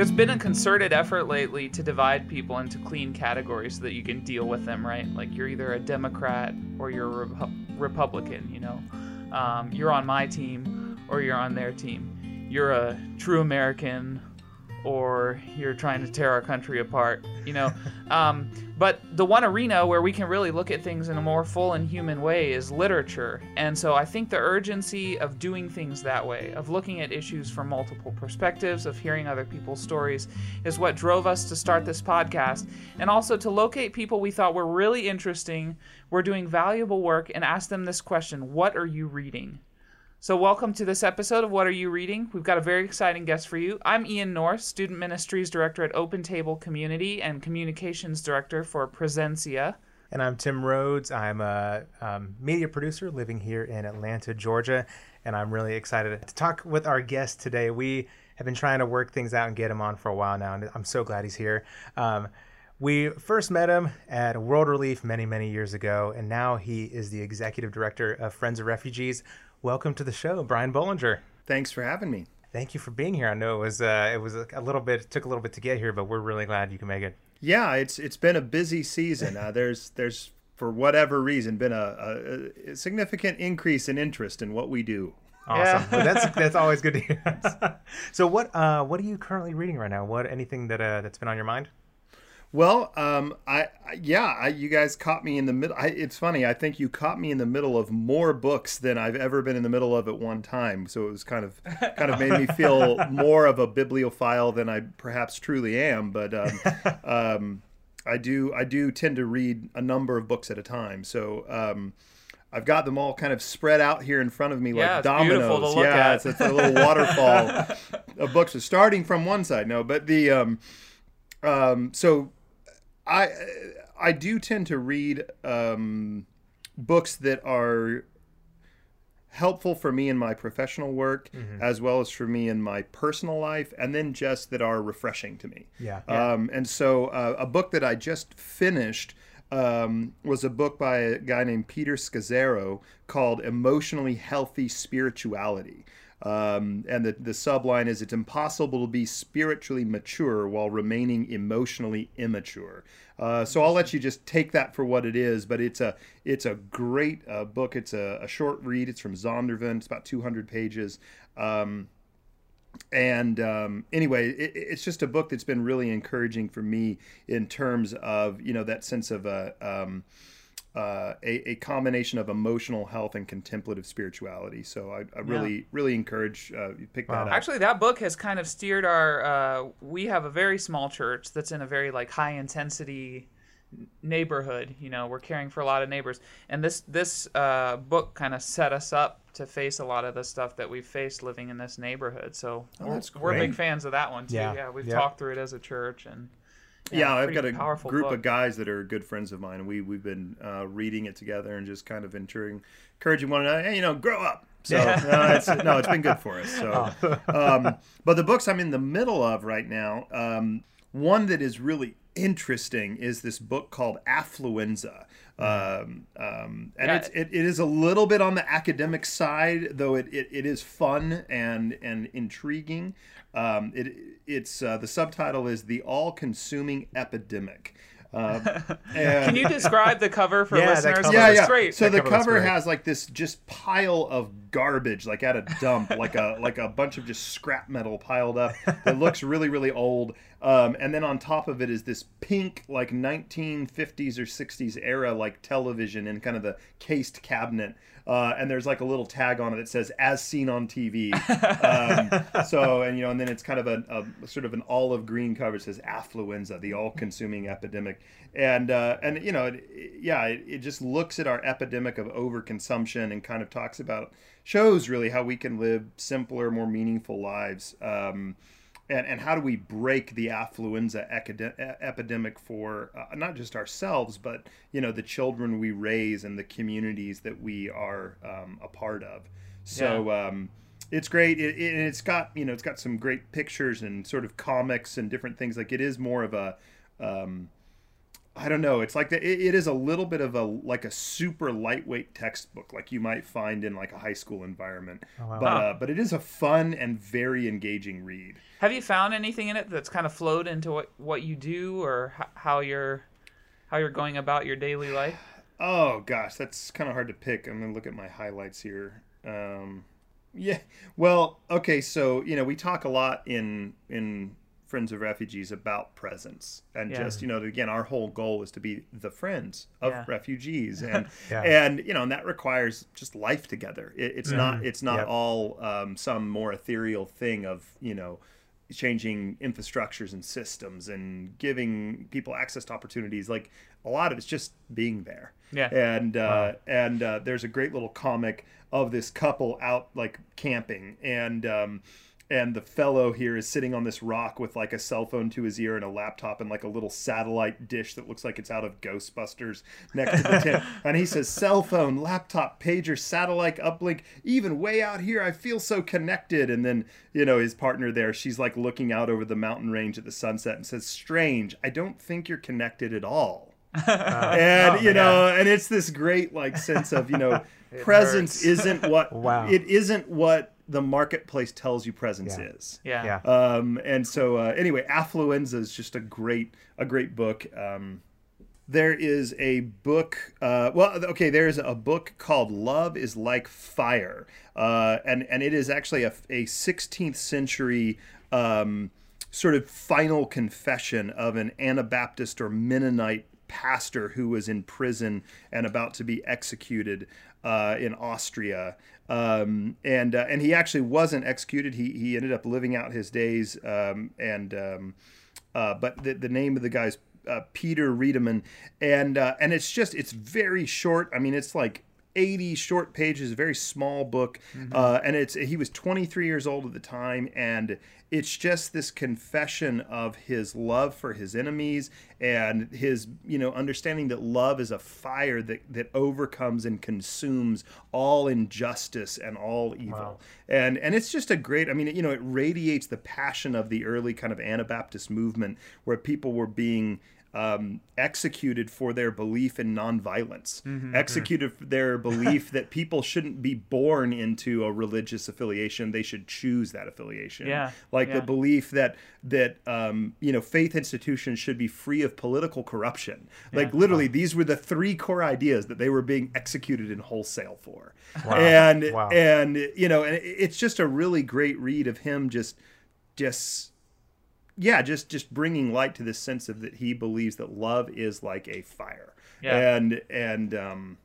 there's been a concerted effort lately to divide people into clean categories so that you can deal with them, right? Like you're either a Democrat or you're a Repu- Republican, you know. Um, you're on my team or you're on their team. You're a true American or you're trying to tear our country apart, you know. Um, but the one arena where we can really look at things in a more full and human way is literature. And so I think the urgency of doing things that way, of looking at issues from multiple perspectives, of hearing other people's stories, is what drove us to start this podcast. And also to locate people we thought were really interesting, were doing valuable work, and ask them this question What are you reading? So, welcome to this episode of What Are You Reading? We've got a very exciting guest for you. I'm Ian North, Student Ministries Director at Open Table Community and Communications Director for Presencia. And I'm Tim Rhodes. I'm a um, media producer living here in Atlanta, Georgia. And I'm really excited to talk with our guest today. We have been trying to work things out and get him on for a while now, and I'm so glad he's here. Um, we first met him at World Relief many, many years ago, and now he is the executive director of Friends of Refugees welcome to the show, Brian Bollinger. Thanks for having me. Thank you for being here. I know it was uh, it was a little bit it took a little bit to get here, but we're really glad you can make it. Yeah, it's it's been a busy season. Uh, there's there's for whatever reason been a, a, a, significant increase in interest in what we do. Awesome. Yeah. well, that's that's always good to hear. so what uh, what are you currently reading right now? What anything that uh, that's been on your mind? Well, um, I, yeah, I, you guys caught me in the middle. it's funny. I think you caught me in the middle of more books than I've ever been in the middle of at one time. So it was kind of kind of made me feel more of a bibliophile than I perhaps truly am. But um, um, I do I do tend to read a number of books at a time. So. Um, I've got them all kind of spread out here in front of me yeah, like dominoes. yeah, it's, it's, a little waterfall of books. So starting from one side, no, but the um, um, so I I do tend to read um, books that are helpful for me in my professional work mm-hmm. as well as for me in my personal life and then just that are refreshing to me yeah, yeah. Um, and so uh, a book that i just finished um, was a book by a guy named peter scazzero called emotionally healthy spirituality um, and the, the subline is it's impossible to be spiritually mature while remaining emotionally immature. Uh, so I'll let you just take that for what it is, but it's a it's a great uh, book. It's a, a, short read. It's from Zondervan. It's about 200 pages. Um, and um, anyway, it, it's just a book that's been really encouraging for me in terms of you know that sense of a um, uh, a, a, combination of emotional health and contemplative spirituality. So I, I really, yeah. really encourage uh, you pick wow. that up. Actually, that book has kind of steered our. Uh, we have a very small church that's in a very like high intensity neighborhood. You know, we're caring for a lot of neighbors, and this this uh, book kind of set us up to face a lot of the stuff that we've faced living in this neighborhood. So oh, we're, we're, big fans of that one too. Yeah, yeah we've yeah. talked through it as a church and yeah, I've got a group book. of guys that are good friends of mine. We we've been uh, reading it together and just kind of encouraging, encouraging one another. Hey, you know, grow up. So no, it's, no, it's been good for us. So, oh. um, but the books I'm in the middle of right now, um, one that is really interesting is this book called Affluenza. Um, um, and yeah. it's, it, it is a little bit on the academic side, though it, it, it is fun and and intriguing. Um, it it's uh, the subtitle is the all-consuming epidemic. Uh, Can you describe the cover for yeah, listeners? Cover yeah, yeah. Great. So that the cover has like this just pile of garbage, like at a dump, like a like a bunch of just scrap metal piled up. It looks really really old. Um, and then on top of it is this pink like 1950s or 60s era like television in kind of the cased cabinet uh, and there's like a little tag on it that says "as seen on TV." um, so, and you know, and then it's kind of a, a, sort of an olive green cover that says "affluenza," the all-consuming epidemic, and uh, and you know, it, yeah, it, it just looks at our epidemic of overconsumption and kind of talks about shows really how we can live simpler, more meaningful lives. Um, and, and how do we break the affluenza epidemic for uh, not just ourselves but you know the children we raise and the communities that we are um, a part of? So yeah. um, it's great. It, it, it's got you know it's got some great pictures and sort of comics and different things. Like it is more of a um, I don't know. It's like the, it, it is a little bit of a like a super lightweight textbook, like you might find in like a high school environment. Oh, wow. But uh, but it is a fun and very engaging read. Have you found anything in it that's kind of flowed into what what you do or h- how you're how you're going about your daily life? Oh gosh, that's kind of hard to pick. I'm gonna look at my highlights here. Um, yeah, well, okay, so you know we talk a lot in in Friends of Refugees about presence and Yeah. just you know again our whole goal is to be the friends of Yeah. refugees and Yeah. and you know and that requires just life together. It, it's not it's not Yep. all um, some more ethereal thing of you know changing infrastructures and systems and giving people access to opportunities like a lot of it's just being there Yeah. and uh, and uh, there's a great little comic of this couple out like camping and um, and the fellow here is sitting on this rock with like a cell phone to his ear and a laptop and like a little satellite dish that looks like it's out of Ghostbusters next to the tent. and he says, "Cell phone, laptop, pager, satellite uplink, even way out here, I feel so connected." And then you know his partner there, she's like looking out over the mountain range at the sunset and says, "Strange, I don't think you're connected at all." and oh, you know and it's this great like sense of you know presence hurts. isn't what Wow. it isn't what the marketplace tells you presence Yeah. is Yeah. Yeah. um and so uh, anyway affluenza is just a great a great book um there is a book uh, well okay there's a book called love is like fire uh, and and it is actually a, a 16th century um, sort of final confession of an anabaptist or mennonite pastor who was in prison and about to be executed uh, in austria um, and uh, and he actually wasn't executed he, he ended up living out his days um, and um, uh, but the, the name of the guy's uh, Peter Riedemann, and uh, and it's just it's very short. I mean, it's like 80 short pages, a very small book, uh, and it's he was 23 years old at the time, and it's just this confession of his love for his enemies and his you know understanding that love is a fire that that overcomes and consumes all injustice and all evil Wow. and and it's just a great i mean you know it radiates the passion of the early kind of anabaptist movement where people were being um, executed for their belief in nonviolence, Mm-hmm, executed for their belief that people shouldn't be born into a religious affiliation; they should choose that affiliation. Yeah, like yeah. the belief that that um, you know faith institutions should be free of political corruption. Like literally, these were the three core ideas that they were being executed in wholesale for. Wow. And Wow. and you know, and it's just a really great read of him just just yeah, just just bringing light to this sense of that he believes that love is like a fire. Yeah. And and um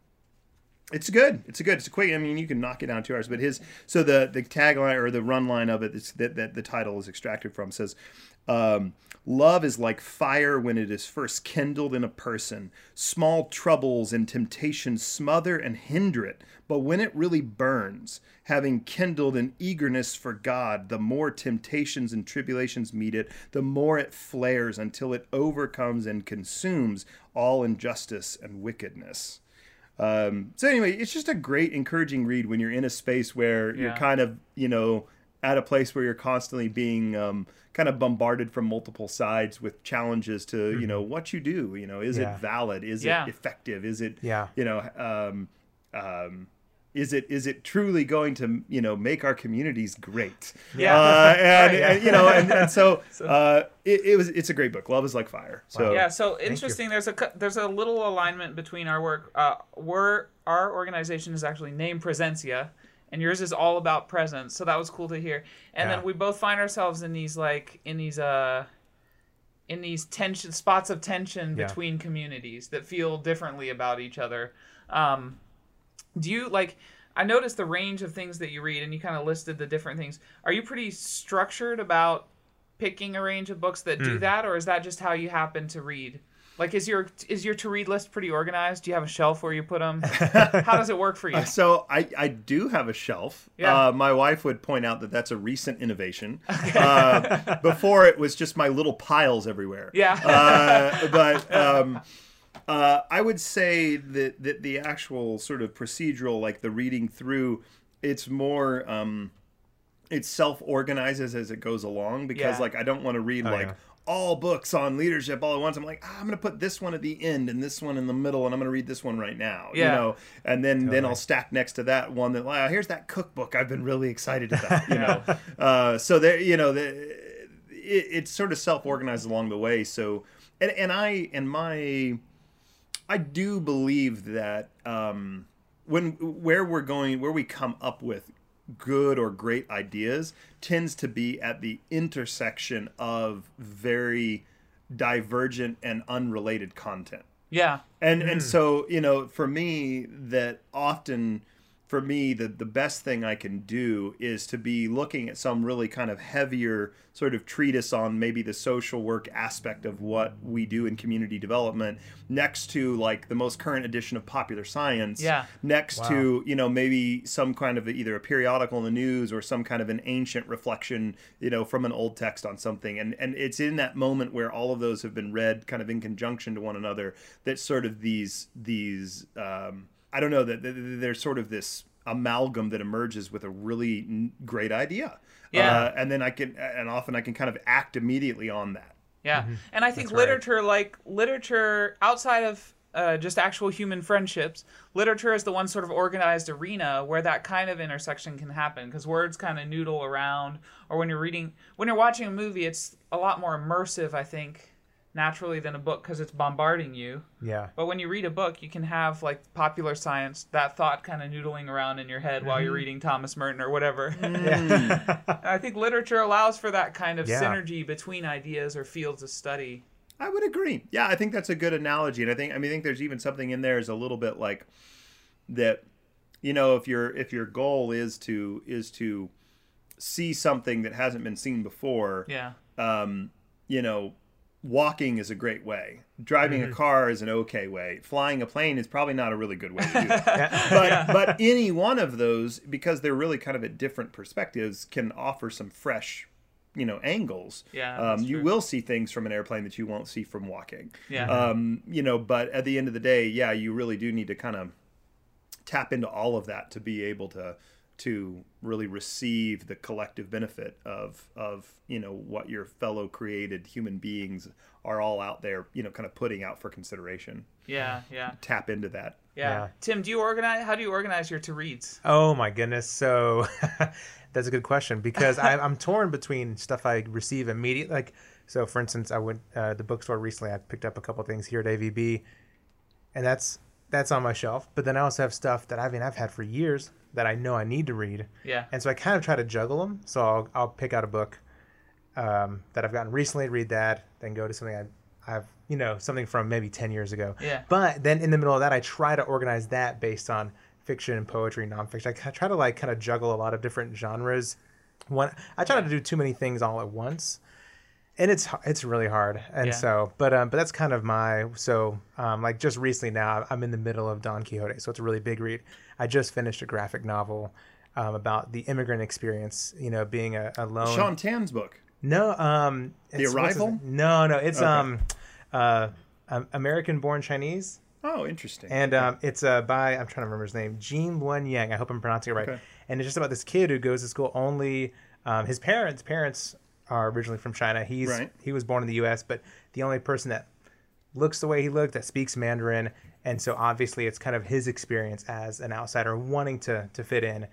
it's good. It's a good. It's a quick. I mean, you can knock it down two hours. But his so the the tagline or the run line of it is that that the title is extracted from says, um, "Love is like fire when it is first kindled in a person. Small troubles and temptations smother and hinder it, but when it really burns, having kindled an eagerness for God, the more temptations and tribulations meet it, the more it flares until it overcomes and consumes all injustice and wickedness." Um, so anyway, it's just a great, encouraging read when you're in a space where you're kind of, you know, at a place where you're constantly being um, kind of bombarded from multiple sides with challenges to, you know, what you do. You know, is Yeah. it valid? Is Yeah. it effective? Is it, Yeah. you know, um, um, is it is it truly going to you know make our communities great? Yeah. uh, and, Right, yeah. and, you know, and, and so uh, it, it was it's a great book. Love is like fire. So Yeah, so interesting. There's a there's a little alignment between our work. Uh, we're our organization is actually named Presentia, and yours is all about presence. So that was cool to hear. And Yeah. then we both find ourselves in these like in these uh in these tension spots of tension Yeah. between communities that feel differently about each other. Um, do you like? I noticed the range of things that you read, and you kind of listed the different things. Are you pretty structured about picking a range of books that Hmm. do that, or is that just how you happen to read? Like, is your is your to read list pretty organized? Do you have a shelf where you put them? how does it work for you? So I, I do have a shelf. Yeah. Uh, my wife would point out that that's a recent innovation. Uh, before it was just my little piles everywhere. Yeah. Uh, but um, uh, I would say that, that the actual sort of procedural, like the reading through, it's more. Um, it self organizes as it goes along because Yeah. like I don't want to read Oh, like yeah. All books on leadership all at once. I'm like, ah, I'm gonna put this one at the end and this one in the middle, and I'm gonna read this one right now. Yeah. You know, and then then I'll stack next to that one that wow, here's that cookbook I've been really excited about. You know, uh, so there, you know, the, it, it's sort of self organized along the way. So, and and I and my, I do believe that um, when where we're going, where we come up with good or great ideas tends to be at the intersection of very divergent and unrelated content Yeah. and and mm. so you know for me that often for me the the best thing i can do is to be looking at some really kind of heavier sort of treatise on maybe the social work aspect of what we do in community development next to like the most current edition of popular science Yeah. next Wow. to you know maybe some kind of either a periodical in the news or some kind of an ancient reflection you know from an old text on something and and it's in that moment where all of those have been read kind of in conjunction to one another that sort of these these um i don't know that that- that there's sort of this amalgam that emerges with a really great idea Yeah. uh, and then i can and often i can kind of act immediately on that Yeah, Mm-hmm. and I think That's right. literature, like literature outside of uh, just actual human friendships, literature is the one sort of organized arena where that kind of intersection can happen because words kind of noodle around. Or when you're reading, when you're watching a movie, it's a lot more immersive, I think, naturally than a book because it's bombarding you. Yeah. But when you read a book, you can have like popular science, that thought kind of noodling around in your head while you're Mm-hmm. reading Thomas Merton or whatever. Yeah. I think literature allows for that kind of Yeah. synergy between ideas or fields of study. I would agree. Yeah, I think that's a good analogy, and I think I mean I think there's even something in there is a little bit like that. You know, if your if your goal is to is to see something that hasn't been seen before, Yeah. um, you know, walking is a great way. Driving a car is an okay way. Flying a plane is probably not a really good way to do that. but but any one of those, because they're really kind of at different perspectives, can offer some fresh, you know, angles. Yeah, um, you will see things from an airplane that you won't see from walking. Yeah. Um, you know, but at the end of the day, yeah, you really do need to kind of tap into all of that to be able to to really receive the collective benefit of of you know what your fellow created human beings are all out there you know kind of putting out for consideration Yeah, yeah, tap into that yeah. Yeah. Tim, do you organize? How do you organize your to reads? Oh my goodness. So that's a good question because I, I'm torn between stuff I receive immediately. Like, so for instance, I went uh, the bookstore recently. I picked up a couple things here at AVB, and that's that's on my shelf. But then I also have stuff that I mean I've had for years that I know I need to read, Yeah, and so I kind of try to juggle them. So I'll I'll pick out a book um, that I've gotten recently, read that, then go to something I, I've you know something from maybe ten years ago. Yeah. But then in the middle of that, I try to organize that based on fiction, and poetry, nonfiction. I try to like kind of juggle a lot of different genres. One, I try not to do too many things all at once, and it's it's really hard. And Yeah. so, but um, but that's kind of my so um, like just recently now I'm in the middle of Don Quixote, so it's a really big read. I just finished a graphic novel. Um, about the immigrant experience, you know, being a, alone. sean tan's book No, um, The it's- Arrival? No, no, it's Okay. um, uh, um, American-born Chinese, oh interesting and um, it's uh by I'm trying to remember his name, Gene Luen Yang. I hope I'm pronouncing it right. Okay. And it's just about this kid who goes to school only. Um, his parents parents are originally from China. He's Right. he was born in the U.S., but the only person that looks the way he looked, that speaks Mandarin, and so obviously it's kind of his experience as an outsider wanting to to fit in.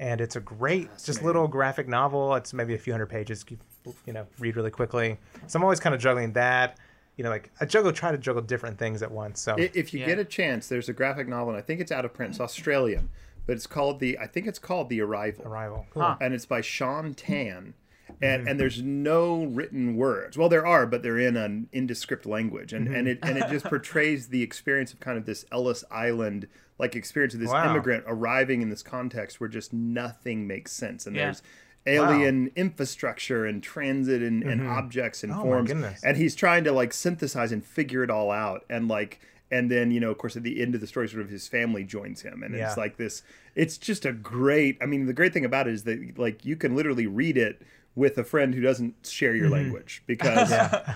And it's a great, just little graphic novel. It's maybe a few hundred pages. You, you know, read really quickly. So I'm always kind of juggling that. You know, like I juggle, try to juggle different things at once. So if you Yeah. get a chance there's a graphic novel and i think it's out of print it's australian but it's called the i think it's called the arrival Arrival. Cool. Huh. and it's by Sean Tan. And, and there's no written words. Well, there are, but they're in an indescript language, and, and it and it just mm-hmm. portrays the experience of kind of this Ellis Island like experience of this Wow. immigrant arriving in this context where just nothing makes sense, and Yeah. there's alien infrastructure and transit and, and mm-hmm. objects and Oh, forms, and he's trying to like synthesize and figure it all out, and like and then you know of course at the end of the story sort of his family joins him. And Yeah. it's like this it's just a great i mean the great thing about it is that like you can literally read it with a friend who doesn't share your language because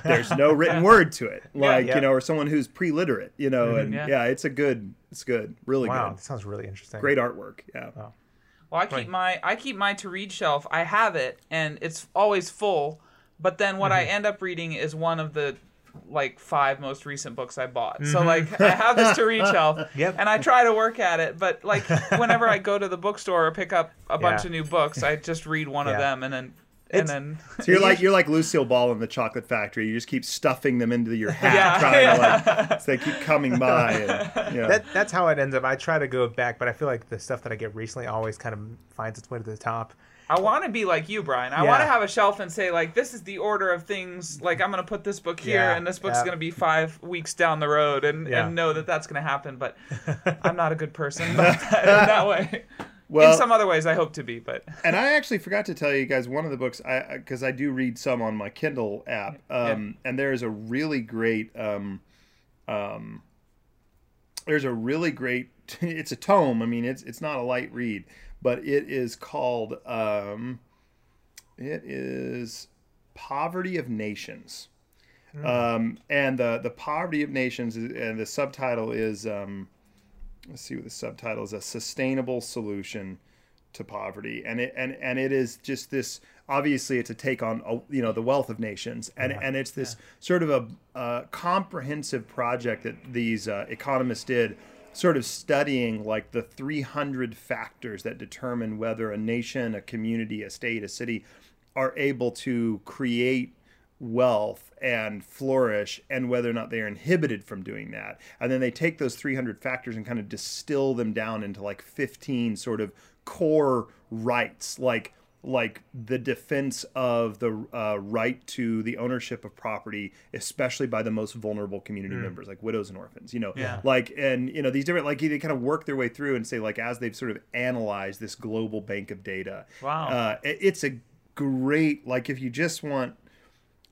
there's no written word to it like Yeah. you know or someone who's pre-literate you know and Yeah. yeah. it's a good it's good really Wow, good that sounds really interesting. great artwork yeah Well, I keep Right. my I keep my to read shelf. I have it, and it's always full. but then what I Mm-hmm. end up reading is one of the like five most recent books I bought. So Mm-hmm. like I have this to read shelf, Yep. and I try to work at it. But like whenever I go to the bookstore or pick up a bunch Yeah. of new books, I just read one of them and then and It's- then So you're like you're like Lucille Ball in the Chocolate Factory. You just keep stuffing them into your hat, Yeah. trying to like so they keep coming by. And, yeah. That, that's how it ends up. I try to go back, but I feel like the stuff that I get recently always kind of finds its way to the top. I want to be like you, Brian. I Yeah. want to have a shelf and say like, this is the order of things. Like I'm gonna put this book here, Yeah, and this book's yeah. gonna be five weeks down the road, and, Yeah. and know that that's gonna happen. But I'm not a good person that, in that way. Well- in some other ways, I hope to be, but and I actually forgot to tell you guys one of the books I because I do read some on my Kindle app, um, and there is a really great um, um, there's a really great it's a tome. I mean, it's it's not a light read, but it is called um, it is Poverty of Nations. Um, and the the poverty of nations is, and the subtitle is um, let's see what the subtitle is a sustainable solution to poverty. And it and and it is just this obviously it's a take on uh, you know the wealth of nations. And and it's this sort of a uh, comprehensive project that these uh, economists did sort of studying like the 300 factors that determine whether a nation a community a state a city are able to create wealth and flourish and whether or not they are inhibited from doing that. And then they take those 300 factors and kind of distill them down into like 15 sort of core rights like like the defense of the uh, right to the ownership of property, especially by the most vulnerable community members, like widows and orphans. You know, Yeah. like and you know these different like they kind of work their way through and say like as they've sort of analyzed this global bank of data. Wow. uh, it- it's a great like if you just want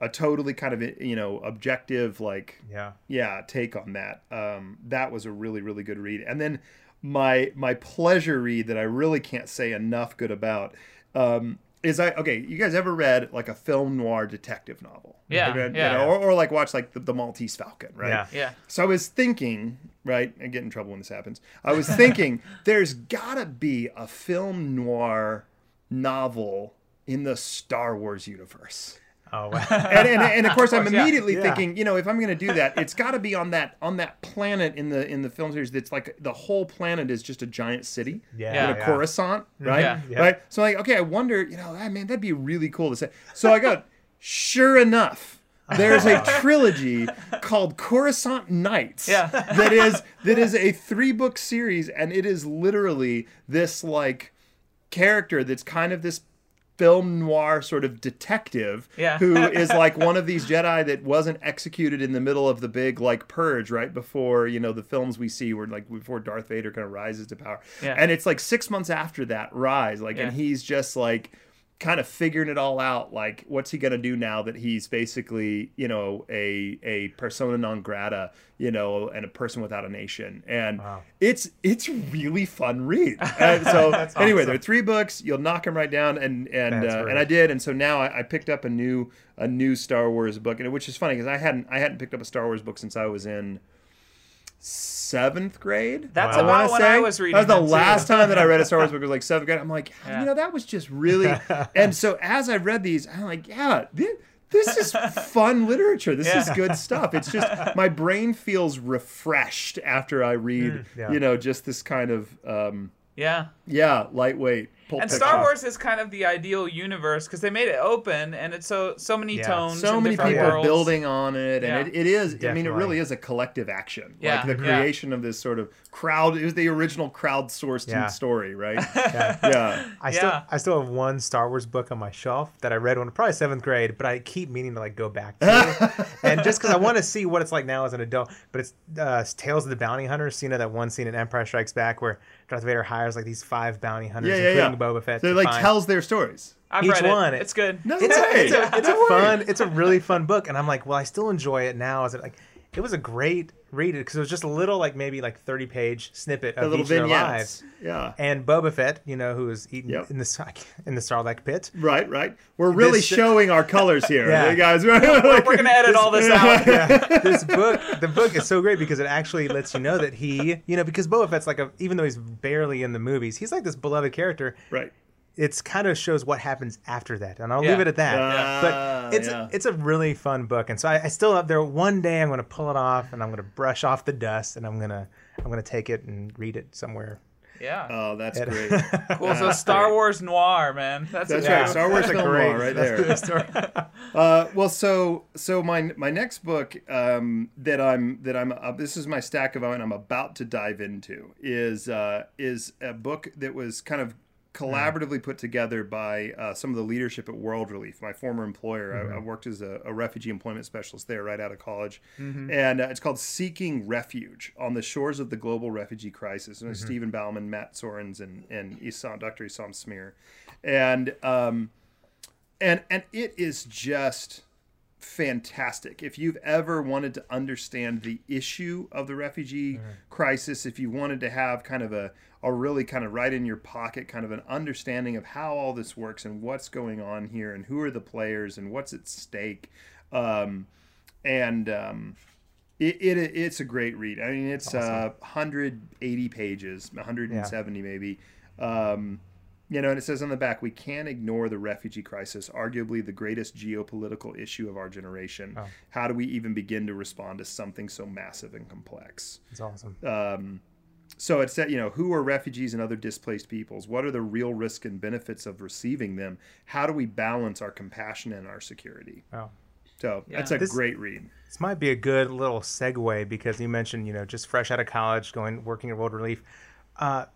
a totally kind of you know objective like Yeah. yeah take on that um that was a really really good read and then my my pleasure read that i really can't say enough good about um is i okay you guys ever read like a film noir detective novel Yeah, Ever- you yeah. know, or, or like watch like the, the maltese falcon right Yeah. yeah, so I was thinking, right? I get in trouble when this happens. I was thinking there's gotta be a film noir novel in the Star Wars universe. Oh, wow. And, and, and of course, I'm course, immediately Yeah. thinking, you know, if I'm going to do that, it's got to be on that on that planet in the in the film series that's like the whole planet is just a giant city, Yeah, Yeah. you know, yeah. Coruscant, right? Yeah. Yeah. Right. So like, okay, I wonder, you know, ah, man, that'd be really cool to say. So I go, sure enough, there's a trilogy called Coruscant Nights. Yeah. that is that is a three book series, and it is literally this like character that's kind of this film noir sort of detective Yeah. who is like one of these Jedi that wasn't executed in the middle of the big like purge right before you know the films we see where like before Darth Vader kind of rises to power Yeah. and it's like six months after that rise like and he's just like kind of figuring it all out like what's he gonna do now that he's basically you know a a persona non grata you know and a person without a nation. And Wow. it's it's really fun read. And so anyway awesome. there are three books. You'll knock them right down. And and uh, and I did. And so now I, I picked up a new a new Star Wars book and which is funny because I hadn't I hadn't picked up a Star Wars book since I was in seventh grade. That's Wow. I about when say. I was reading. That was the last time that I read a Star Wars book was like seventh grade. I'm like, Yeah. you know, that was just really. and so as I read these, I'm like, yeah, thi- this is fun literature. This is good stuff. It's just my brain feels refreshed after I read, Mm, yeah. you know, just this kind of, um, Yeah. yeah, lightweight. Pulp And fiction. Star Wars is kind of the ideal universe because they made it open and it's so so many Yeah. tones, so and many different people worlds. building on it, and Yeah. it, it is. I mean, it really is a collective action. Yeah, like the yeah. creation of this sort of crowd. It was the original crowdsourced Yeah. story, right? Yeah. yeah. I still Yeah. I still have one Star Wars book on my shelf that I read when probably seventh grade, but I keep meaning to like go back to, and just because I want to see what it's like now as an adult. But it's uh, Tales of the Bounty Hunters. You know that one scene in Empire Strikes Back where Darth Vader hires like these five bounty hunters, Yeah, yeah, yeah. including Boba Fett. So it like find- tells their stories. I've each read it. one. It's good. No it's, a, it's a, it's a fun it's a really fun book and i'm like well i still enjoy it now as it like it was a great read because it was just a little like maybe like 30 page snippet of little each of their lives Yeah. and boba fett you know who was eaten Yep. in the in the Sarlacc pit Right, right. We're really This- showing our colors here, Yeah. you guys. We're gonna edit all this out. yeah, this book the book is so great because it actually lets you know that he you know because boba fett's like a even though he's barely in the movies he's like this beloved character Right. It's kind of shows what happens after that, and I'll Yeah. leave it at that. Ah, but it's yeah. it's a really fun book, and so I, I still up there. One day I'm going to pull it off, and I'm going to brush off the dust, and I'm gonna I'm gonna take it and read it somewhere. Yeah. Oh, that's It- great. cool. So Star. Wars noir, man. That's, That's a right. good- Star Wars That's a film great- noir right there. Uh, well, so so my my next book um, that I'm that I'm uh, this is my stack of and I'm about to dive into is uh, is a book that was kind of collaboratively put together by uh, some of the leadership at World Relief, my former employer. I, I worked as a, a refugee employment specialist there right out of college, and uh, it's called "Seeking Refuge on the Shores of the Global Refugee Crisis." And it's Stephan Bauman, Matt Soerens, and and Issam, Dr. Issam Smeir, and um, and and it is just fantastic. If you've ever wanted to understand the issue of the refugee crisis if you wanted to have kind of a, a really kind of right in your pocket kind of an understanding of how all this works and what's going on here and who are the players and what's at stake um, and um, it, it it's a great read. I mean it's uh, 180 pages 170 maybe. Um, you know, and it says on the back, we can't ignore the refugee crisis, arguably the greatest geopolitical issue of our generation. How do we even begin to respond to something so massive and complex? It's awesome. Um, so it said, you know, who are refugees and other displaced peoples? What are the real risks and benefits of receiving them? How do we balance our compassion and our security? Wow. So Yeah. that's a This- great read. This might be a good little segue because you mentioned, you know, just fresh out of college, going working at World Relief. Uh,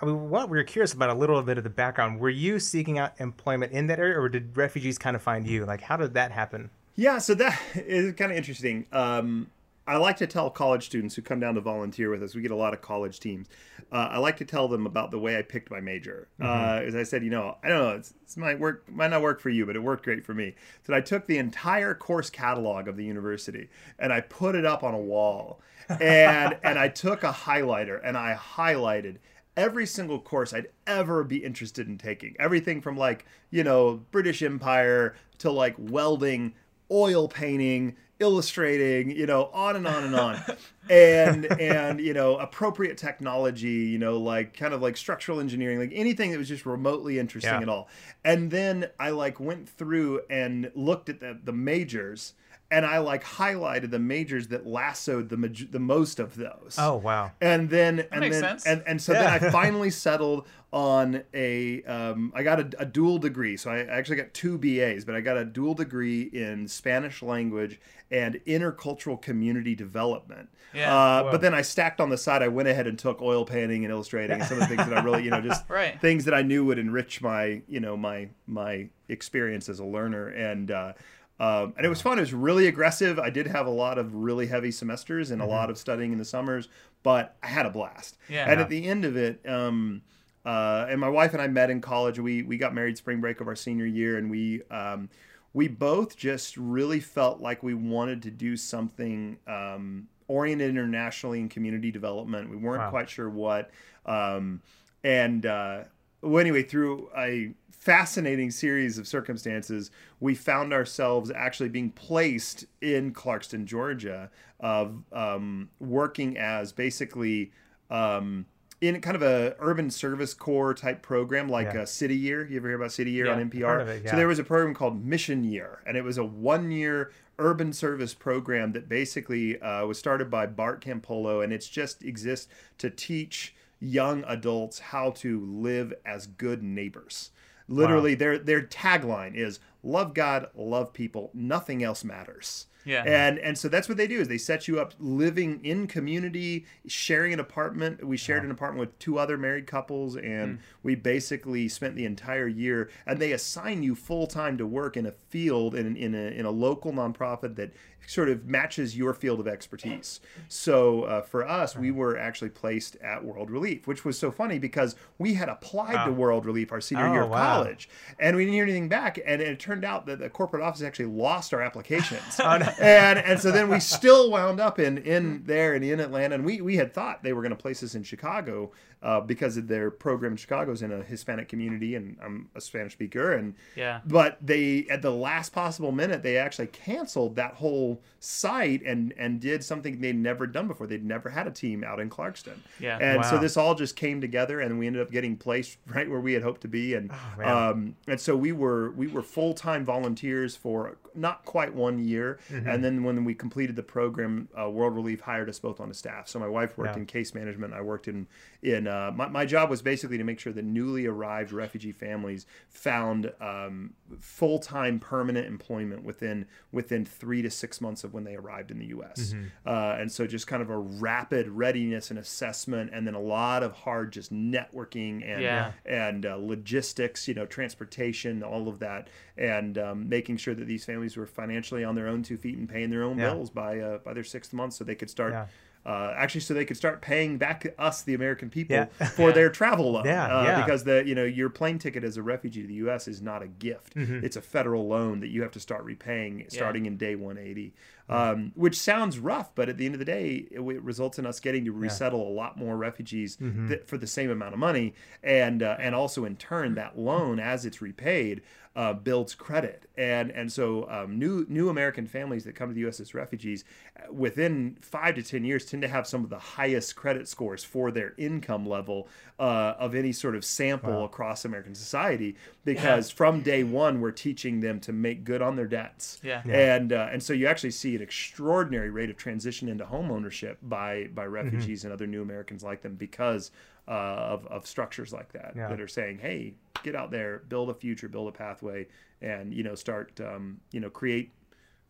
I mean, what we were curious about a little bit of the background. Were you seeking out employment in that area, or did refugees kind of find you? Like, how did that happen? Yeah, so that is kind of interesting. Um, I like to tell college students who come down to volunteer with us. We get a lot of college teams. Uh, I like to tell them about the way I picked my major. Uh, as I said, you know, I don't know, it's, it's might work, might not work for you, but it worked great for me. So I took the entire course catalog of the university and I put it up on a wall, and and I took a highlighter and I highlighted every single course I'd ever be interested in taking. Everything from like, you know, British Empire to like welding, oil painting, illustrating, you know, on and on and on. and and you know, appropriate technology, you know, like kind of like structural engineering, like anything that was just remotely interesting Yeah. at all. And then I like went through and looked at the the majors and I like highlighted the majors that lassoed the maj- the most of those Oh, wow. and then and makes then sense. and, and so Yeah. then I finally settled on a um, I got a, a dual degree so I actually got two BAs but I got a dual degree in Spanish language and intercultural community development Yeah. uh, but then I stacked on the side I went ahead and took oil painting and illustrating and some of the things that I really you know just Right. things that I knew would enrich my you know my my experience as a learner and uh, um, and it was fun. It was really aggressive. I did have a lot of really heavy semesters and a lot of studying in the summers, but I had a blast. Yeah. And at the end of it, um, uh, and my wife and I met in college. We we got married spring break of our senior year, and we um, we both just really felt like we wanted to do something um, oriented internationally in community development. We weren't Wow. quite sure what. Um, and uh, well, anyway, through a fascinating series of circumstances, we found ourselves actually being placed in Clarkston, Georgia, of um, working as basically um, in kind of a urban service corps type program, like Yeah. a City Year. You ever hear about City Year Yeah, on NPR? it, So there was a program called Mission Year, and it was a one-year urban service program that basically uh, was started by Bart Campolo, and it's just exists to teach young adults how to live as good neighbors. Literally, their their tagline is "Love God, love people, nothing else matters." Yeah. And and so that's what they do is they set you up living in community, sharing an apartment. We shared an apartment with two other married couples, and hmm. we basically spent the entire year. And they assign you full time to work in a field in in a in a local nonprofit that sort of matches your field of expertise. So uh, for us, we were actually placed at World Relief, which was so funny because we had applied to World Relief our senior Oh, year of wow. college, and we didn't hear anything back. And it turned out that the corporate office actually lost our applications Oh, no. and and so then we still wound up in in there and in Atlanta, and we we had thought they were going to place us in Chicago uh, because of their program in Chicago is in a Hispanic community, and I'm a Spanish speaker, and Yeah. but they at the last possible minute they actually canceled that whole site and and did something they'd never done before. They'd never had a team out in Clarkston, Yeah. and so this all just came together, and we ended up getting placed right where we had hoped to be, and man. um, and so we were we were full time volunteers for not quite one year, and then when we completed the program, uh, World Relief hired us both on the staff. So my wife worked Yeah. in case management. I worked in in uh, my, my job was basically to make sure that newly arrived refugee families found um, full time permanent employment within within three to six months of when they arrived in the U.S. Uh, and so just kind of a rapid readiness and assessment, and then a lot of hard just networking and Yeah. and uh, logistics, you know, transportation, all of that, and um, making sure that these families were financially on their own two feet and paying their own Yeah. bills by uh, by their sixth month, so they could start. Yeah. Uh, actually, so they could start paying back us, the American people, Yeah. for their travel loan. Yeah, uh, yeah. Because the you know your plane ticket as a refugee to the U.S. is not a gift; Mm-hmm. it's a federal loan that you have to start repaying starting in day 180. Um, which sounds rough, but at the end of the day, it, it results in us getting to resettle a lot more refugees Mm-hmm. th- for the same amount of money, and uh, and also in turn that loan as it's repaid uh, builds credit, and and so um, new new American families that come to the U.S. as refugees uh, within five to ten years tend to have some of the highest credit scores for their income level uh, of any sort of sample across American society because from day one we're teaching them to make good on their debts Yeah. Yeah. and uh, and so you actually see an extraordinary rate of transition into home ownership by by Mm-hmm. refugees and other new Americans like them because uh, of of structures like that Yeah. that are saying, hey, get out there, build a future, build a pathway, and you know start um, you know create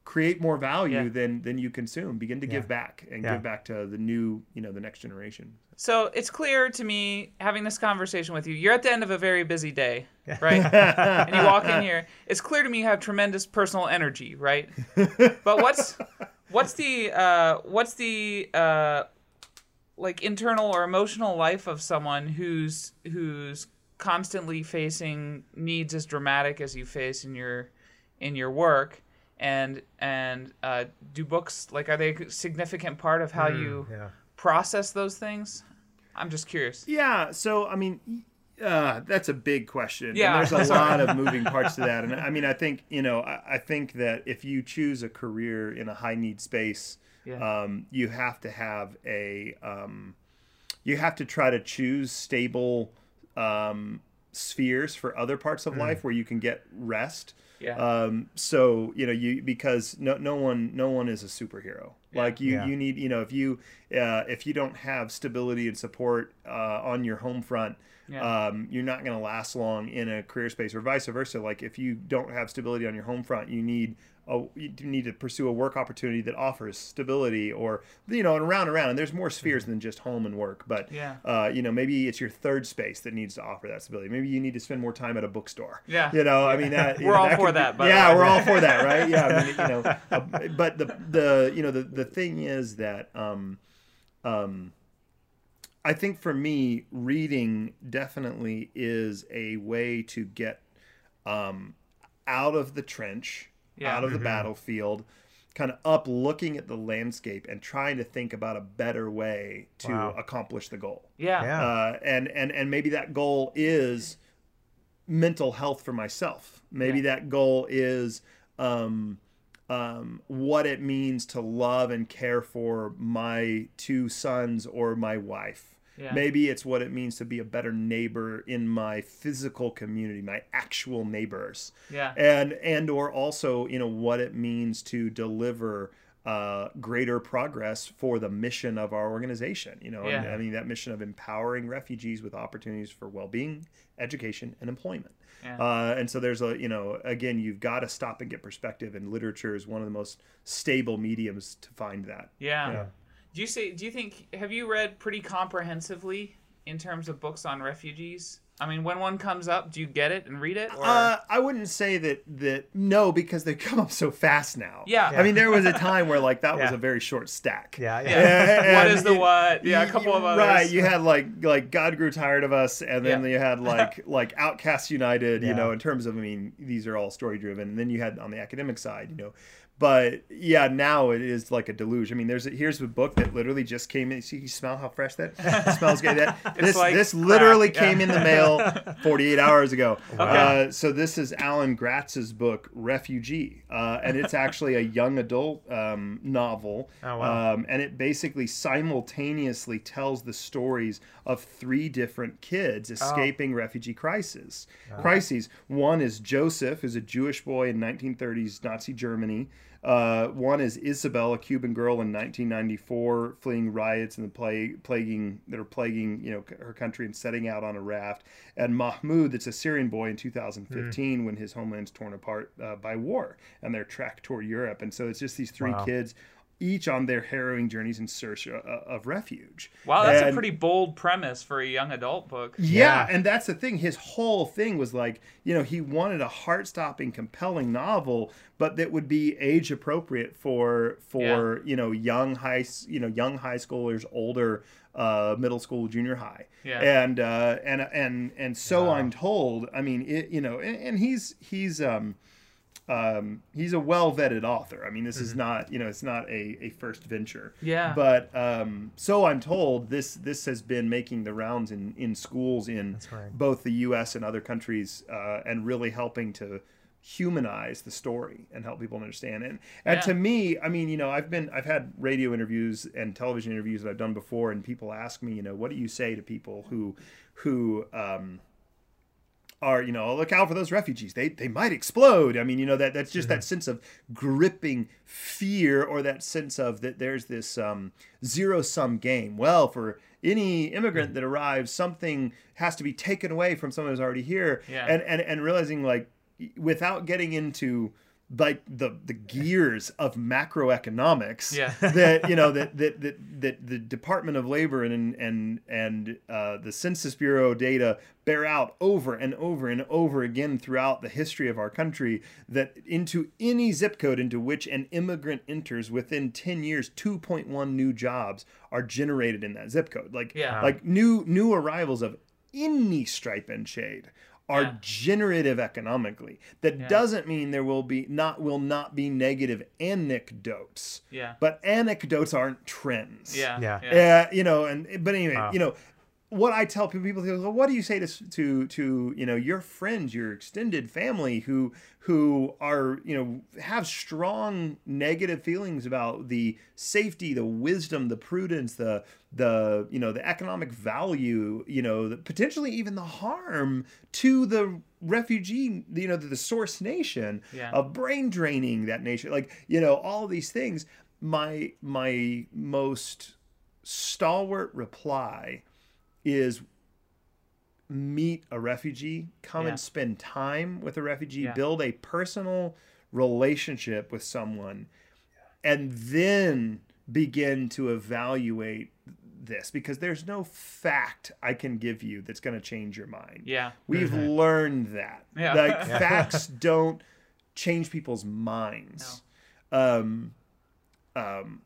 create more value Yeah. than than you consume. Begin to give back and Yeah. give back to the new you know the next generation. So it's clear to me having this conversation with you. You're at the end of a very busy day, right? and you walk in here. It's clear to me you have tremendous personal energy, right? But what's what's the uh, what's the uh, like internal or emotional life of someone who's who's constantly facing needs as dramatic as you face in your in your work and and uh, do books like are they a significant part of how you yeah. Process those things? I'm just curious. Yeah. So I mean, uh, that's a big question. Yeah. And there's a lot of moving parts to that, and I mean, I think you know, I, I think that if you choose a career in a high need space, Yeah. um, you have to have a, um, you have to try to choose stable um, spheres for other parts of life where you can get rest. Yeah. Um, so you know you because no no one no one is a superhero. Like you Yeah. you need you know if you uh, if you don't have stability and support uh, on your home front. Yeah. Um, you're not going to last long in a career space, or vice versa. Like if you don't have stability on your home front, you need a, you need to pursue a work opportunity that offers stability, or you know, and around and around. And there's more spheres than just home and work, but Yeah. uh, you know, maybe it's your third space that needs to offer that stability. Maybe you need to spend more time at a bookstore. Yeah. you know, I mean that We're know, all that for could that, by yeah, we're all for that, right? Yeah, I mean, you know, uh, but the the you know the the thing is that um um I think for me, reading definitely is a way to get um, out of the trench, Yeah. out of the battlefield, kind of up looking at the landscape and trying to think about a better way to Wow. accomplish the goal. Yeah. Yeah. Uh, and and and maybe that goal is mental health for myself. Maybe Yeah. that goal is um, um, what it means to love and care for my two sons or my wife. Yeah. Maybe it's what it means to be a better neighbor in my physical community, my actual neighbors Yeah. and and or also you know what it means to deliver uh, greater progress for the mission of our organization you know Yeah. i mean that mission of empowering refugees with opportunities for well-being education and employment Yeah. uh, and so there's a you know again you've got to stop and get perspective and literature is one of the most stable mediums to find that Yeah. Yeah. Do you say? Do you think? Have you read pretty comprehensively in terms of books on refugees? I mean, when one comes up, do you get it and read it? Or Uh, I wouldn't say that that no because they come up so fast now. Yeah. I mean there was a time where like that was a very short stack. Yeah, yeah. yeah. what And is the what? Yeah, a couple of you- others. Right, you had like like God grew tired of us, and then Yeah. you had like like Outcasts United. You know, in terms of I mean, these are all story driven. And then you had on the academic side, you know, but yeah, now it is like a deluge. I mean, there's a, here's a book that literally just came in. See, you smell how fresh that smells good. That this like this literally yeah. came in the mail 48 hours ago. Uh, so this is Alan Gratz's book Refugee, uh, and it's actually a young adult um, novel. Oh, wow. Um, and it basically simultaneously tells the stories of three different kids escaping refugee crisis crises. One is Joseph, who's a Jewish boy in 1930s Nazi Germany. Uh, one is Isabel, a Cuban girl in 1994, fleeing riots and the plague, plaguing that are plaguing you know her country and setting out on a raft. And Mahmoud, that's a Syrian boy in 2015 when his homeland's torn apart uh, by war, and they're tracked toward Europe. And so it's just these three Wow. kids, each on their harrowing journeys in search of, of refuge. Wow, that's a pretty bold premise for a young adult book. yeah, Yeah. and that's the thing. His whole thing was like, you know, he wanted a heart-stopping, compelling novel, but that would be age appropriate for for you know young high you know young high schoolers, older uh, middle school, junior high. Yeah. And uh, and and and so I'm told. I mean, it, you know, and, and he's he's um um, he's a well vetted author. I mean, this is not, you know, it's not a, a first venture. Yeah. But um, so I'm told this this has been making the rounds in, in schools in right. both the U.S. and other countries, uh, and really helping to humanize the story and help people understand it. And, and Yeah. to me, I mean, you know, I've been I've had radio interviews and television interviews that I've done before, and people ask me, you know, what do you say to people who who um, are you know look out for those refugees. They they might explode. I mean you know that that's just that sense of gripping fear or that sense of that there's this um, zero sum game. Well for any immigrant that arrives something has to be taken away from someone who's already here Yeah. and and and realizing like without getting into like the the gears of macroeconomics Yeah. that you know that that that, that the Department of Labor and and and uh, the Census Bureau data bear out over and over and over again throughout the history of our country that into any zip code into which an immigrant enters within 10 years 2.1 new jobs are generated in that zip code like Yeah. like new new arrivals of any stripe and shade are Yeah. generative economically that Yeah. doesn't mean there will be not will not be negative anecdotes Yeah. but anecdotes aren't trends Yeah. Yeah. Yeah. uh, you know, and but anyway, Wow. you know, what I tell people, people go, well, what do you say to to to you know your friends, your extended family who who are you know have strong negative feelings about the safety, the wisdom, the prudence, the the you know the economic value, you know, the, potentially even the harm to the refugee, you know, the source nation Yeah. of brain draining that nation, like you know all these things. My my most stalwart reply is meet a refugee, come Yeah. and spend time with a refugee, Yeah. build a personal relationship with someone, and then begin to evaluate this because there's no fact I can give you that's going to change your mind. Yeah. We've learned that. Yeah. Like facts don't change people's minds. Um, um,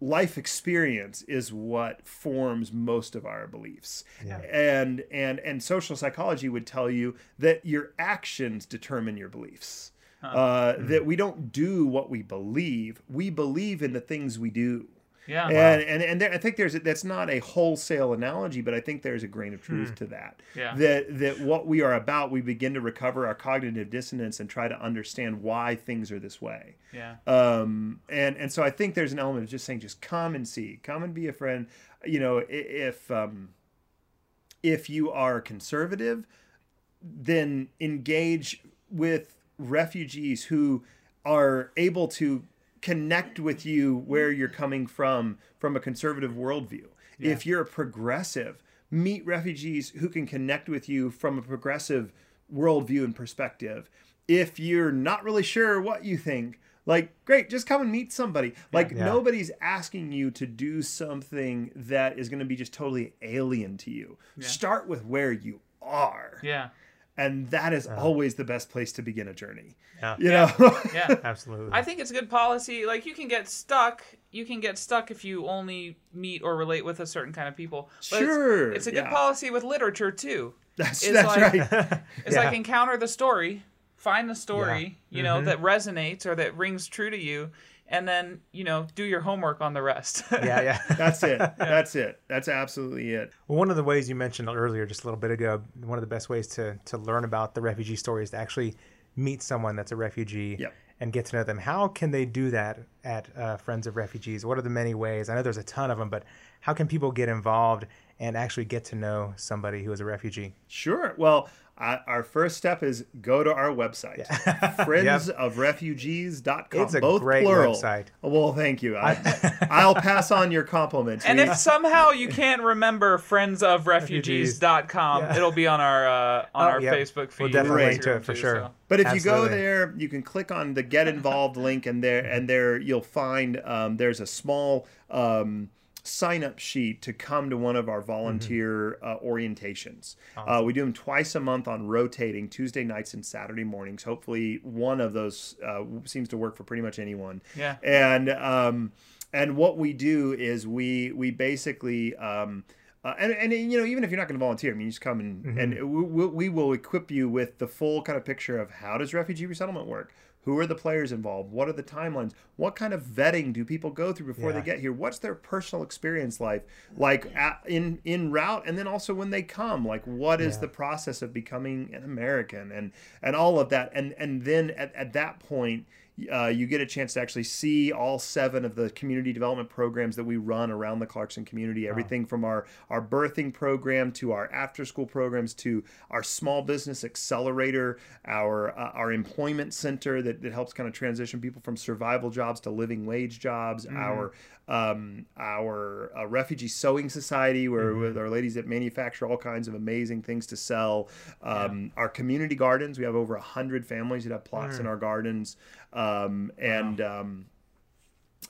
life experience is what forms most of our beliefs. Yeah. And and and social psychology would tell you that your actions determine your beliefs. Uh, That we don't do what we believe. We believe in the things we do. Yeah. And and and there, I think there's a, that's not a wholesale analogy, but I think there's a grain of truth to that. Yeah. That that what we are about, we begin to recover our cognitive dissonance and try to understand why things are this way. Yeah. Um, and and so I think there's an element of just saying, just come and see, come and be a friend. You know, if um, if you are conservative, then engage with refugees who are able to connect with you where you're coming from from a conservative worldview. If you're a progressive, meet refugees who can connect with you from a progressive worldview and perspective. If you're not really sure what you think, like, great, just come and meet somebody. Like, Yeah. nobody's asking you to do something that is going to be just totally alien to you. Start with where you are. Yeah. And that is always the best place to begin a journey. Yeah. You know? Yeah. Absolutely. I think it's a good policy. Like you can get stuck. You can get stuck if you only meet or relate with a certain kind of people. But Sure, It's, a good yeah. policy with literature too. that's It's that's like- right. It's Yeah. like encounter the story, find the story, you know, mm-hmm. that resonates or that rings true to you, and then you know do your homework on the rest. Yeah, yeah. That's it. That's it. That's absolutely it. Well, one of the ways you mentioned earlier, just a little bit ago, one of the best ways to to learn about the refugee story is to actually meet someone that's a refugee Yep. and get to know them. How can they do that at uh, Friends of Refugees? What are the many ways? I know there's a ton of them, but how can people get involved and actually get to know somebody who is a refugee? Sure. Well, uh, our first step is go to our website, friendsofrefugees.com. It's a both great plural. website. Well, thank you. I, I'll pass on your compliments. and We- if somehow you can't remember friendsofrefugees.com, Yeah. it'll be on our uh, on Oh, our yep. Facebook feed. We'll definitely or link to it for too, sure. so. But if you go there, you can click on the Get Involved link, and there and there you'll find um, there's a small um, sign up sheet to come to one of our volunteer uh, orientations. Uh, we do them twice a month on rotating Tuesday nights and Saturday mornings. Hopefully, one of those uh, seems to work for pretty much anyone. Yeah. And um, and what we do is we we basically. Um, uh, and, and you know even if you're not going to volunteer, I mean, you just come and and we, we, we will equip you with the full kind of picture of how does refugee resettlement work, who are the players involved, what are the timelines, what kind of vetting do people go through before they get here, what's their personal experience life like at, in in route, and then also when they come, like what is Yeah. the process of becoming an American and and all of that, and and then at, at that point uh, you get a chance to actually see all seven of the community development programs that we run around the Clarkston community. Everything from our our birthing program to our after school programs to our small business accelerator, our uh, our employment center that, that helps kind of transition people from survival jobs to living wage jobs. Our um, our uh, refugee sewing society, where with our ladies that manufacture all kinds of amazing things to sell. Um, Our community gardens, we have over a hundred families that have plots in our gardens, um, and. Um,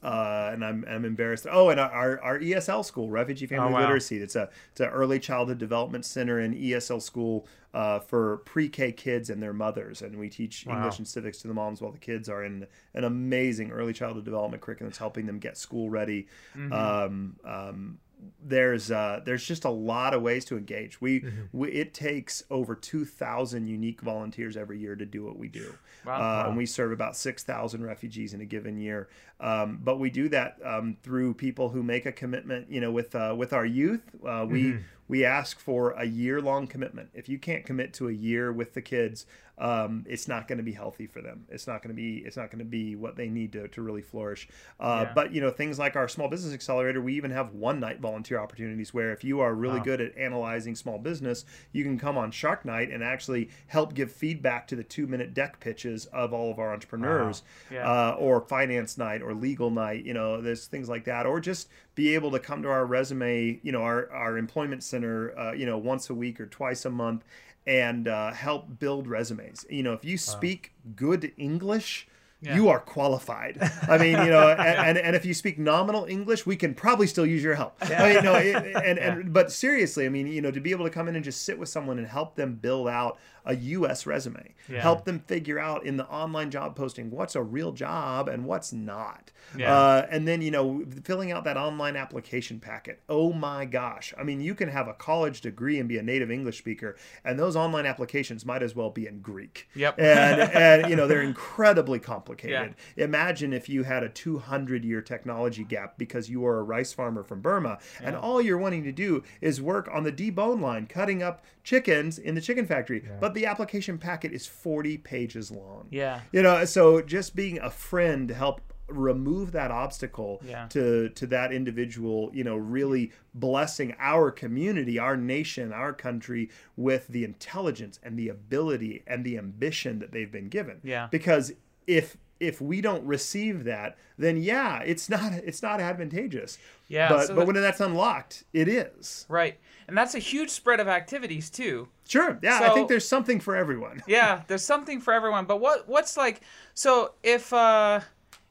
uh, and I'm, I'm embarrassed. Oh, and our, our ESL school, Refugee Family Oh, wow. Literacy. It's a it's an early childhood development center and ESL school uh, for pre-K kids and their mothers, and we teach Wow. English and civics to the moms while the kids are in an amazing early childhood development curriculum that's helping them get school ready. Um, um, there's uh, there's just a lot of ways to engage. We, we it takes over two thousand unique volunteers every year to do what we do, Wow. uh, and we serve about six thousand refugees in a given year. Um, but we do that um, through people who make a commitment. You know, with uh, with our youth, uh, we we ask for a year long commitment. If you can't commit to a year with the kids, um, it's not going to be healthy for them. It's not going to be it's not going to be what they need to, to really flourish. Uh, Yeah. But you know things like our small business accelerator, we even have one night volunteer opportunities where if you are really Wow. good at analyzing small business, you can come on Shark Night and actually help give feedback to the two minute deck pitches of all of our entrepreneurs, Yeah. uh, or finance night or legal night. You know, there's things like that, or just be able to come to our resume, you know, our our employment center, uh, you know, once a week or twice a month. And uh, help build resumes. You know, if you speak good English, Yeah. you are qualified. I mean, you know, and, and, and if you speak nominal English, we can probably still use your help. I mean, no, it, and, and but seriously, I mean, you know, to be able to come in and just sit with someone and help them build out a U.S. resume, Yeah. help them figure out in the online job posting what's a real job and what's not, Yeah. uh, and then you know, filling out that online application packet. Oh my gosh! I mean, you can have a college degree and be a native English speaker, and those online applications might as well be in Greek. Yep. And and you know they're incredibly complicated. Imagine if you had a 200 year technology gap because you are a rice farmer from Burma, and all you're wanting to do is work on the debone line, cutting up chickens in the chicken factory, but the application packet is 40 pages long. Yeah. You know, so just being a friend to help remove that obstacle Yeah. to to that individual, you know, really blessing our community, our nation, our country with the intelligence and the ability and the ambition that they've been given. Yeah. Because if if we don't receive that, then yeah, it's not it's not advantageous. Yeah, But so but that- when that's unlocked, it is. Right. And that's a huge spread of activities too. Sure. Yeah, I think there's something for everyone. Yeah, there's something for everyone. But what what's like so if uh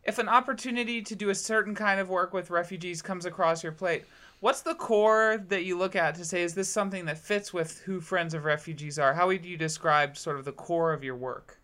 if an opportunity to do a certain kind of work with refugees comes across your plate, what's the core that you look at to say is this something that fits with who Friends of Refugees are? How would you describe sort of the core of your work?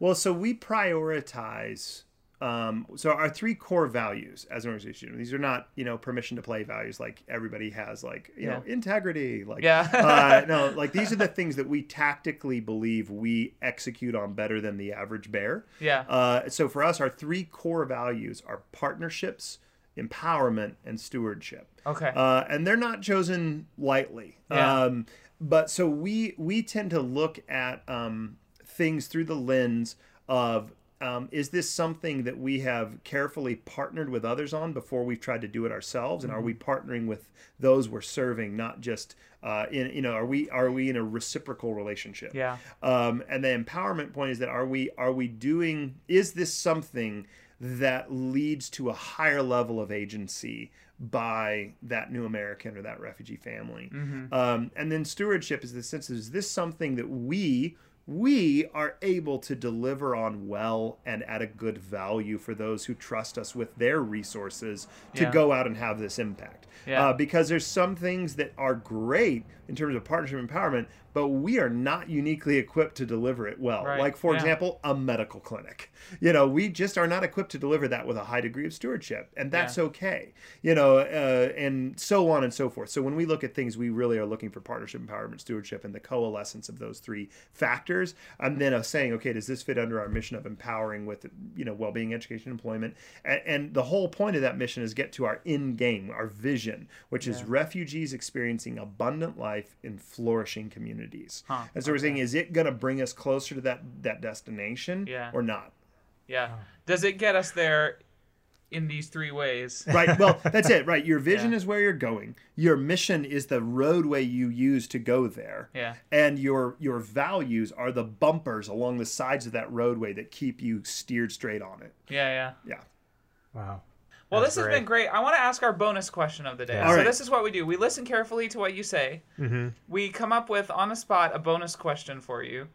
Well, so we prioritize um, so our three core values as an organization. These are not you know permission to play values like everybody has like you know integrity like Yeah. uh, no like these are the things that we tactically believe we execute on better than the average bear. Yeah. Uh, so for us, our three core values are partnerships, empowerment, and stewardship. Okay. Uh, and they're not chosen lightly. Yeah. Um, but so we we tend to look at um, things through the lens of um, is this something that we have carefully partnered with others on before we've tried to do it ourselves, and are we Mm-hmm. partnering with those we're serving, not just uh, in you know are we are we in a reciprocal relationship? Yeah. Um, and the empowerment point is that are we are we doing is this something that leads to a higher level of agency by that new American or that refugee family? Um, and then stewardship is the sense is this something that we we are able to deliver on well and at a good value for those who trust us with their resources to Yeah. go out and have this impact. Yeah. Uh, because there's some things that are great in terms of partnership empowerment, but we are not uniquely equipped to deliver it well. Right. Like, for Yeah. example, a medical clinic. You know, we just are not equipped to deliver that with a high degree of stewardship, and that's Yeah. okay. You know, uh, and so on and so forth. So when we look at things, we really are looking for partnership, empowerment, stewardship, and the coalescence of those three factors, and then of saying, okay, does this fit under our mission of empowering with, you know, well-being, education, employment, and, and the whole point of that mission is get to our end game, our vision, which is refugees experiencing abundant life in flourishing communities. Huh, And so we're saying, is it going to bring us closer to that that destination Yeah. or not? Yeah. Does it get us there in these three ways? right well that's it right your vision Yeah. is where you're going your mission is the roadway you use to go there Yeah. and your your values are the bumpers along the sides of that roadway that keep you steered straight on it Yeah, yeah. yeah Wow. Well, That's this has been great. I want to ask our bonus question of the day. So right. this is what we do. We listen carefully to what you say. Mm-hmm. We come up with on the spot a bonus question for you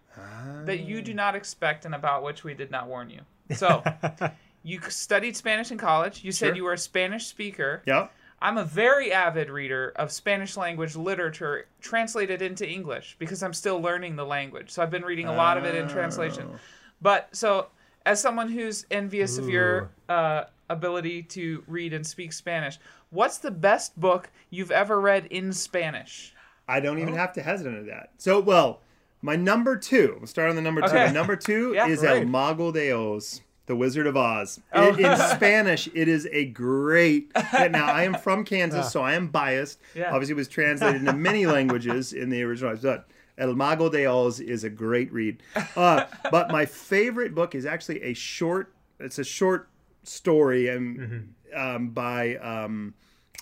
that you do not expect and about which we did not warn you. So, you studied Spanish in college. You said Sure. you were a Spanish speaker. yeah I'm a very avid reader of Spanish language literature translated into English because I'm still learning the language. So I've been reading a lot of it in translation. Oh. But so, as someone who's envious of your uh, ability to read and speak Spanish, what's the best book you've ever read in Spanish? i don't even have to hesitate at that so well my number two we'll start on the number two Okay. my number two Yeah, is el mago de oz the Wizard of Oz. Oh. In, in Spanish, it is a great. Now, I am from Kansas, so I am biased. Yeah. Obviously, it was translated into many languages in the original. But El Mago de Oz is a great read. Uh, but my favorite book is actually a short. It's a short story and um, by um,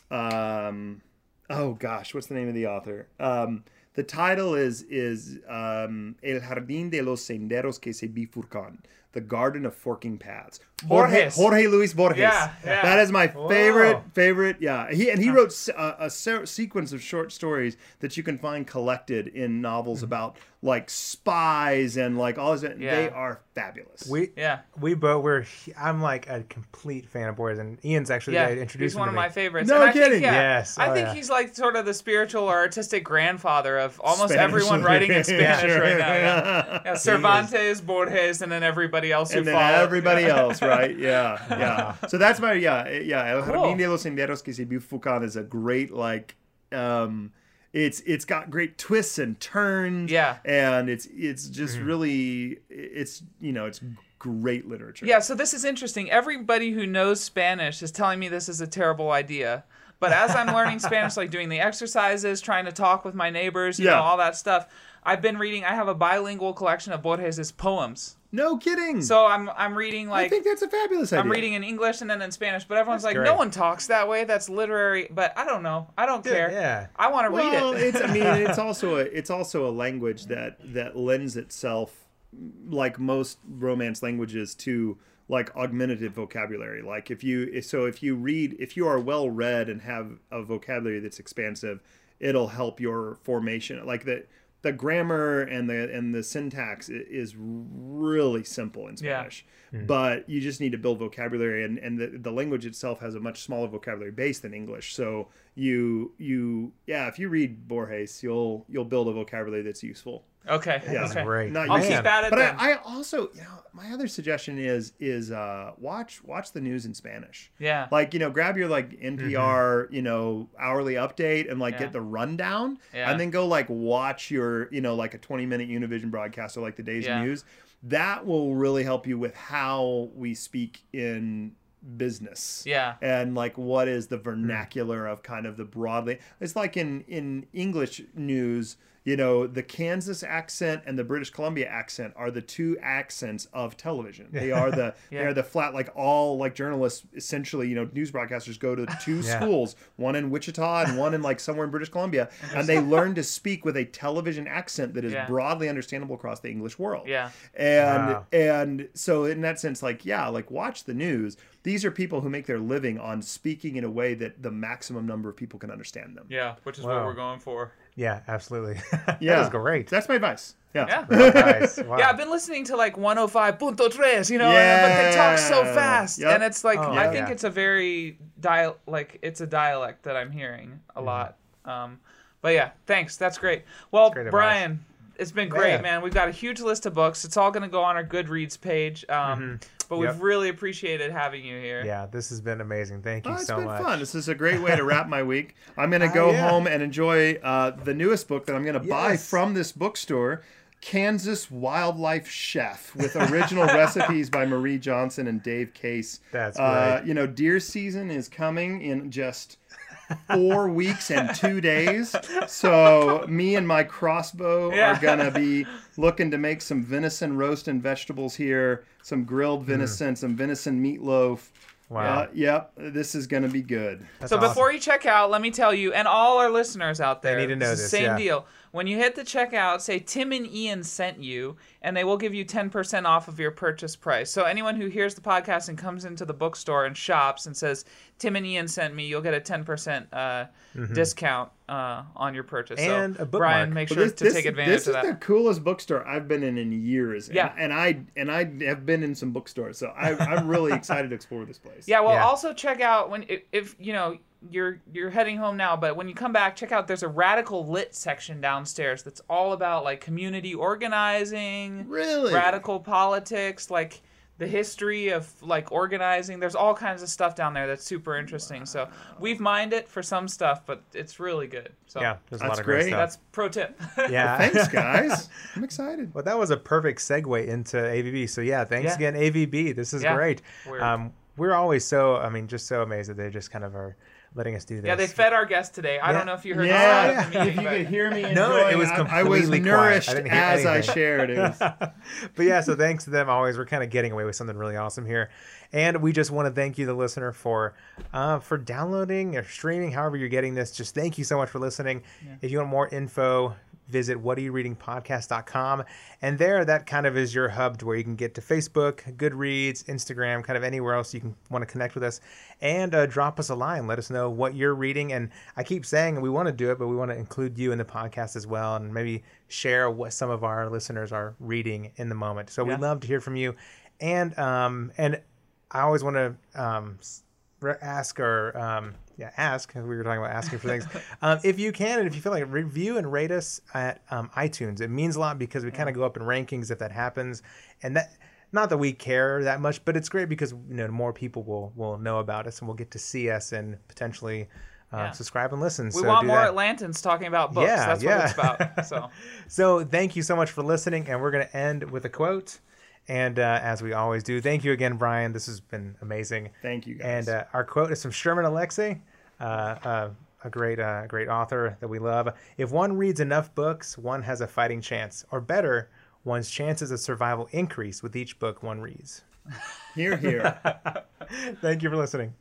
um, oh gosh, what's the name of the author? Um, the title is is um, El Jardín de los Senderos que se bifurcan, the Garden of Forking Paths. Jorge, Borges. Jorge Luis Borges. Yeah, yeah. That is my favorite Whoa. favorite. Yeah, he and he wrote uh, a se- sequence of short stories that you can find collected in novels mm-hmm. about like spies and like all this. Yeah. They are fabulous. We Yeah. we both were. I'm like a complete fan of Borges, and Ian's actually Yeah, the introduced he's him one to of me. my favorites. No and I kidding. Think, yeah, Yes, I oh, think yeah. he's like sort of the spiritual or artistic grandfather of almost Spanish everyone writing in literature. Spanish right now. Yeah. Yeah. Yeah, Cervantes, Borges, and then everybody else who and then followed. everybody else, right? Yeah, yeah. So that's my yeah, yeah. El Cool. Jardín de los Senderos que se bifurcan is a great like, um, it's it's got great twists and turns. Yeah. and it's it's just really it's you know it's great literature. Yeah, so this is interesting. Everybody who knows Spanish is telling me this is a terrible idea. But as I'm learning Spanish, like doing the exercises, trying to talk with my neighbors, you Yeah. know, all that stuff, I've been reading. I have a bilingual collection of Borges's poems. No kidding. So I'm I'm reading like I think that's a fabulous idea. I'm reading in English and then in Spanish, but everyone's That's like, great. no one talks that way. That's literary. But I don't know. I don't care. yeah. I want to Well, read it. Well it's I mean it's also a it's also a language that that lends itself like most romance languages to like augmentative vocabulary like if you so if you read if you are well read and have a vocabulary that's expansive it'll help your formation like the the grammar and the and the syntax is really simple in Yeah. Spanish hmm. but you just need to build vocabulary and, and the, the language itself has a much smaller vocabulary base than english. So you you yeah if you read borges you'll you'll build a vocabulary that's useful Okay. Yeah. okay. great. No, you I'll can't. keep at it But then. I, I also, you know, my other suggestion is is uh, watch watch the news in Spanish. Yeah. Like you know, grab your like NPR, you know, hourly update and like Yeah. get the rundown, Yeah. and then go like watch your, you know, like a twenty minute Univision broadcast or like the day's Yeah. news. That will really help you with how we speak in business Yeah. and like what is the vernacular of kind of the broadly it's like in in english news you know the kansas accent and the british columbia accent are the two accents of television they are the Yeah. they're the flat like all like journalists essentially you know news broadcasters go to two Yeah. schools one in wichita and one in like somewhere in british columbia and they learn to speak with a television accent that is Yeah. broadly understandable across the english world Yeah. and Wow. and so in that sense like yeah like watch the news these are people who make their living on speaking in a way that the maximum number of people can understand them Yeah. Which is Wow. what we're going for. Yeah, absolutely. yeah that is great. that's my advice yeah Yeah. Nice. Wow. Yeah, I've been listening to like 105.3, you know, yeah. but they talk so fast, Yep. and it's like Oh, I yeah. think it's a very dial like it's a dialect that I'm hearing a Mm-hmm. lot. Um, but yeah, thanks. That's great. Well, great advice. Brian, it's been great, Yeah. man. We've got a huge list of books. It's all going to go on our Goodreads page. Um, But we've Mm-hmm. Yep. really appreciated having you here. Yeah, this has been amazing. Thank you Oh, it's so been much. fun. This is a great way to wrap my week. I'm going to Ah, go yeah. home and enjoy uh, the newest book that I'm going to buy from this bookstore Kansas Wildlife Chef with original recipes by Marie Johnson and Dave Case. That's Uh, great. you know, deer season is coming in just four weeks and two days. So me and my crossbow Yeah. are gonna be looking to make some venison roast and vegetables here, some grilled venison, some venison meatloaf. Wow. Uh, yep, this is gonna be good. That's so awesome. before you check out, let me tell you, and all our listeners out there, need to know the this, same yeah. deal. When you hit the checkout, say Tim and Ian sent you, and they will give you 10% off of your purchase price. So anyone who hears the podcast and comes into the bookstore and shops and says Tim and Ian sent me, you'll get a 10% uh, discount uh, on your purchase. Mm-hmm. And so a bookmark. Brian, make But sure this, to this- take advantage of that. this of is the coolest bookstore I've been in in years. And- Yeah. and, I and I have been in some bookstores, so I, I'm really excited to explore this place. Yeah, well, Yeah. also check out when if, if you know you're you're heading home now, but when you come back, check out there's a radical lit section downstairs that's all about like community organizing, Really? radical politics, like the history of like organizing. There's all kinds of stuff down there that's super interesting. So we've mined it for some stuff, but it's really good. So yeah, there's a lot That's of great great. stuff. that's pro tip. yeah. Thanks, guys. I'm excited. Well, that was a perfect segue into AVB. So yeah, thanks Yeah. again, AVB. This is Yeah. great. We're- Um, we're always so, I mean, just so amazed that they just kind of are letting us do this. yeah, they fed our guest today. I Yeah. don't know if you heard Yeah, the start if you could hear me enjoying, No, it was I, I was completely quiet. I nourished didn't hear as I anything. shared. It was but yeah, so thanks to them always. We're kind of getting away with something really awesome here, and we just want to thank you, the listener, for uh, for downloading or streaming, however you're getting this. Just thank you so much for listening. If you want more info, visit whatareyourreadingpodcast.com, and there, that kind of is your hub to where you can get to Facebook, Goodreads, Instagram, kind of anywhere else you can want to connect with us, and uh, drop us a line. Let us know what you're reading, and I keep saying we want to do it, but we want to include you in the podcast as well, and maybe share what some of our listeners are reading in the moment. So Yeah. we'd love to hear from you, and um, and I always want to um, ask or um, yeah, ask. We were talking about asking for things. um, if you can, and if you feel like, review and rate us at um, iTunes. It means a lot because we kind of go up in rankings if that happens, and that. Not that we care that much, but it's great because you know more people will will know about us and will get to see us and potentially uh, Yeah. subscribe and listen. we so want more that. Atlantans talking about books. Yeah, That's yeah. what it's about. So. So thank you so much for listening, and we're going to end with a quote. And uh, as we always do, thank you again, Brian. This has been amazing. Thank you, guys. And uh, our quote is from Sherman Alexie, uh, uh, a great, uh, great author that we love. If one reads enough books, one has a fighting chance, or better, one's chances of survival increase with each book one reads. here, here. Thank you for listening.